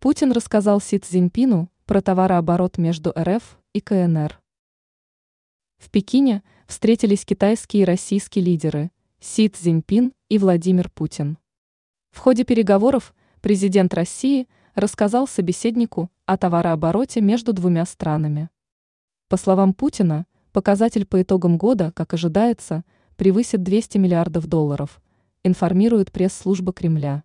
Путин рассказал Си Цзиньпину про товарооборот между РФ и КНР. В Пекине встретились китайские и российские лидеры Си Цзиньпин и Владимир Путин. В ходе переговоров президент России рассказал собеседнику о товарообороте между двумя странами. По словам Путина, показатель по итогам года, как ожидается, превысит 200 миллиардов долларов, информирует пресс-служба Кремля.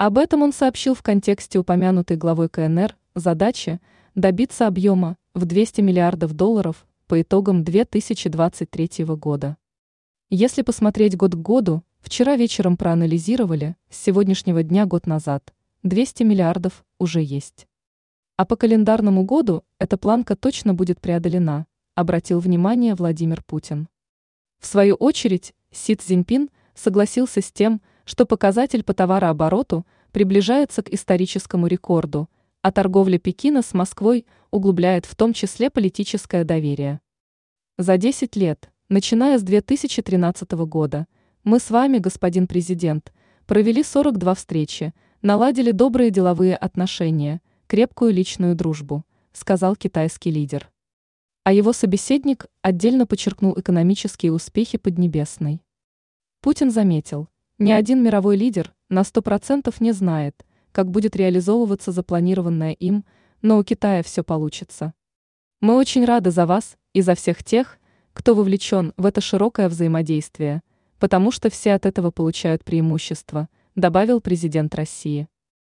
Об этом он сообщил в контексте упомянутой главой КНР задачи добиться объема в 200 миллиардов долларов по итогам 2023 года. Если посмотреть год к году, вчера вечером проанализировали, с сегодняшнего дня год назад, 200 миллиардов уже есть. А по календарному году эта планка точно будет преодолена, обратил внимание Владимир Путин. В свою очередь, Си Цзиньпин согласился с тем, что показатель по товарообороту приближается к историческому рекорду, а торговля Пекина с Москвой углубляет в том числе политическое доверие. За 10 лет, начиная с 2013 года, мы с вами, господин президент, провели 42 встречи, наладили добрые деловые отношения, крепкую личную дружбу, сказал китайский лидер. А его собеседник отдельно подчеркнул экономические успехи Поднебесной. Путин заметил – ни один мировой лидер на 100% не знает, как будет реализовываться запланированное им, но у Китая все получится. Мы очень рады за вас и за всех тех, кто вовлечен в это широкое взаимодействие, потому что все от этого получают преимущество, добавил президент России.